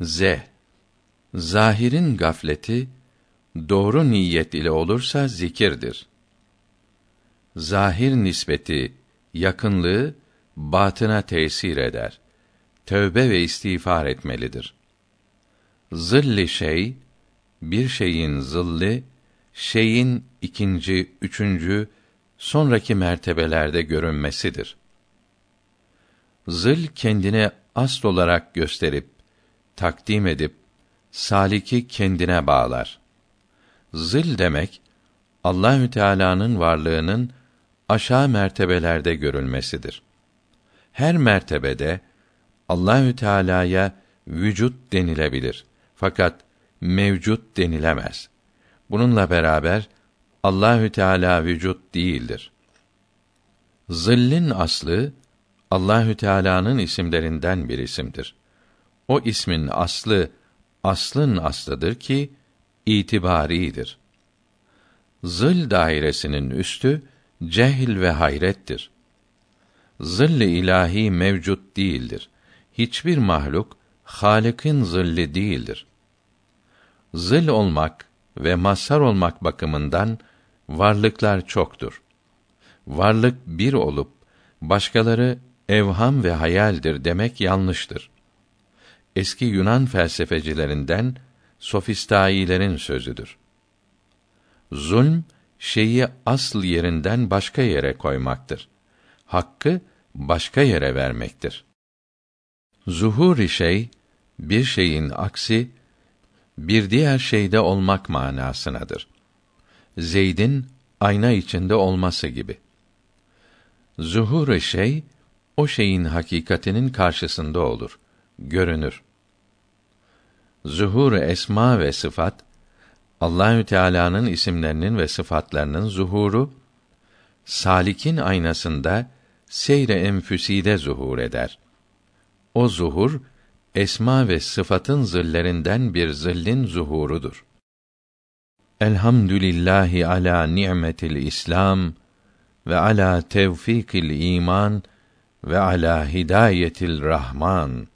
Z. Zahirin gafleti doğru niyet ile olursa zikirdir. Zahir nispeti, yakınlığı batına tesir eder. Tövbe ve istiğfar etmelidir. Zilli şey bir şeyin zilli şeyin ikinci, üçüncü, sonraki mertebelerde görünmesidir. Zil kendine asl olarak gösterip takdim edip saliki kendine bağlar. Zil demek Allahü Teala'nın varlığının aşağı mertebelerde görülmesidir. Her mertebede Allahü Teala'ya vücut denilebilir. Fakat mevcut denilemez. Bununla beraber Allahü Teala vücut değildir. Zillin aslı Allahü Teala'nın isimlerinden bir isimdir. O ismin aslı aslın aslıdır ki itibaridir. Zıl dairesinin üstü cehil ve hayrettir. Zilli ilahi mevcut değildir. Hiçbir mahluk Halık'ın zilli değildir. Zil olmak ve mazhar olmak bakımından varlıklar çoktur. Varlık bir olup başkaları evham ve hayaldir demek yanlıştır. Eski Yunan felsefecilerinden sofistailerin sözüdür. Zulm şeyi asıl yerinden başka yere koymaktır. Hakkı başka yere vermektir. Zuhur şey bir şeyin aksi bir diğer şeyde olmak manasınadır. Zeyd'in ayna içinde olması gibi. Zuhur şey o şeyin hakikatinin karşısında olur, görünür. Zuhur esma ve sıfat Allahü Teala'nın isimlerinin ve sıfatlarının zuhuru salikin aynasında seyre enfüside zuhur eder. O zuhur esma ve sıfatın zillerinden bir zillin zuhurudur. Elhamdülillahi ala ni'metil İslam ve ala tevfikil iman ve ala hidayetil Rahman.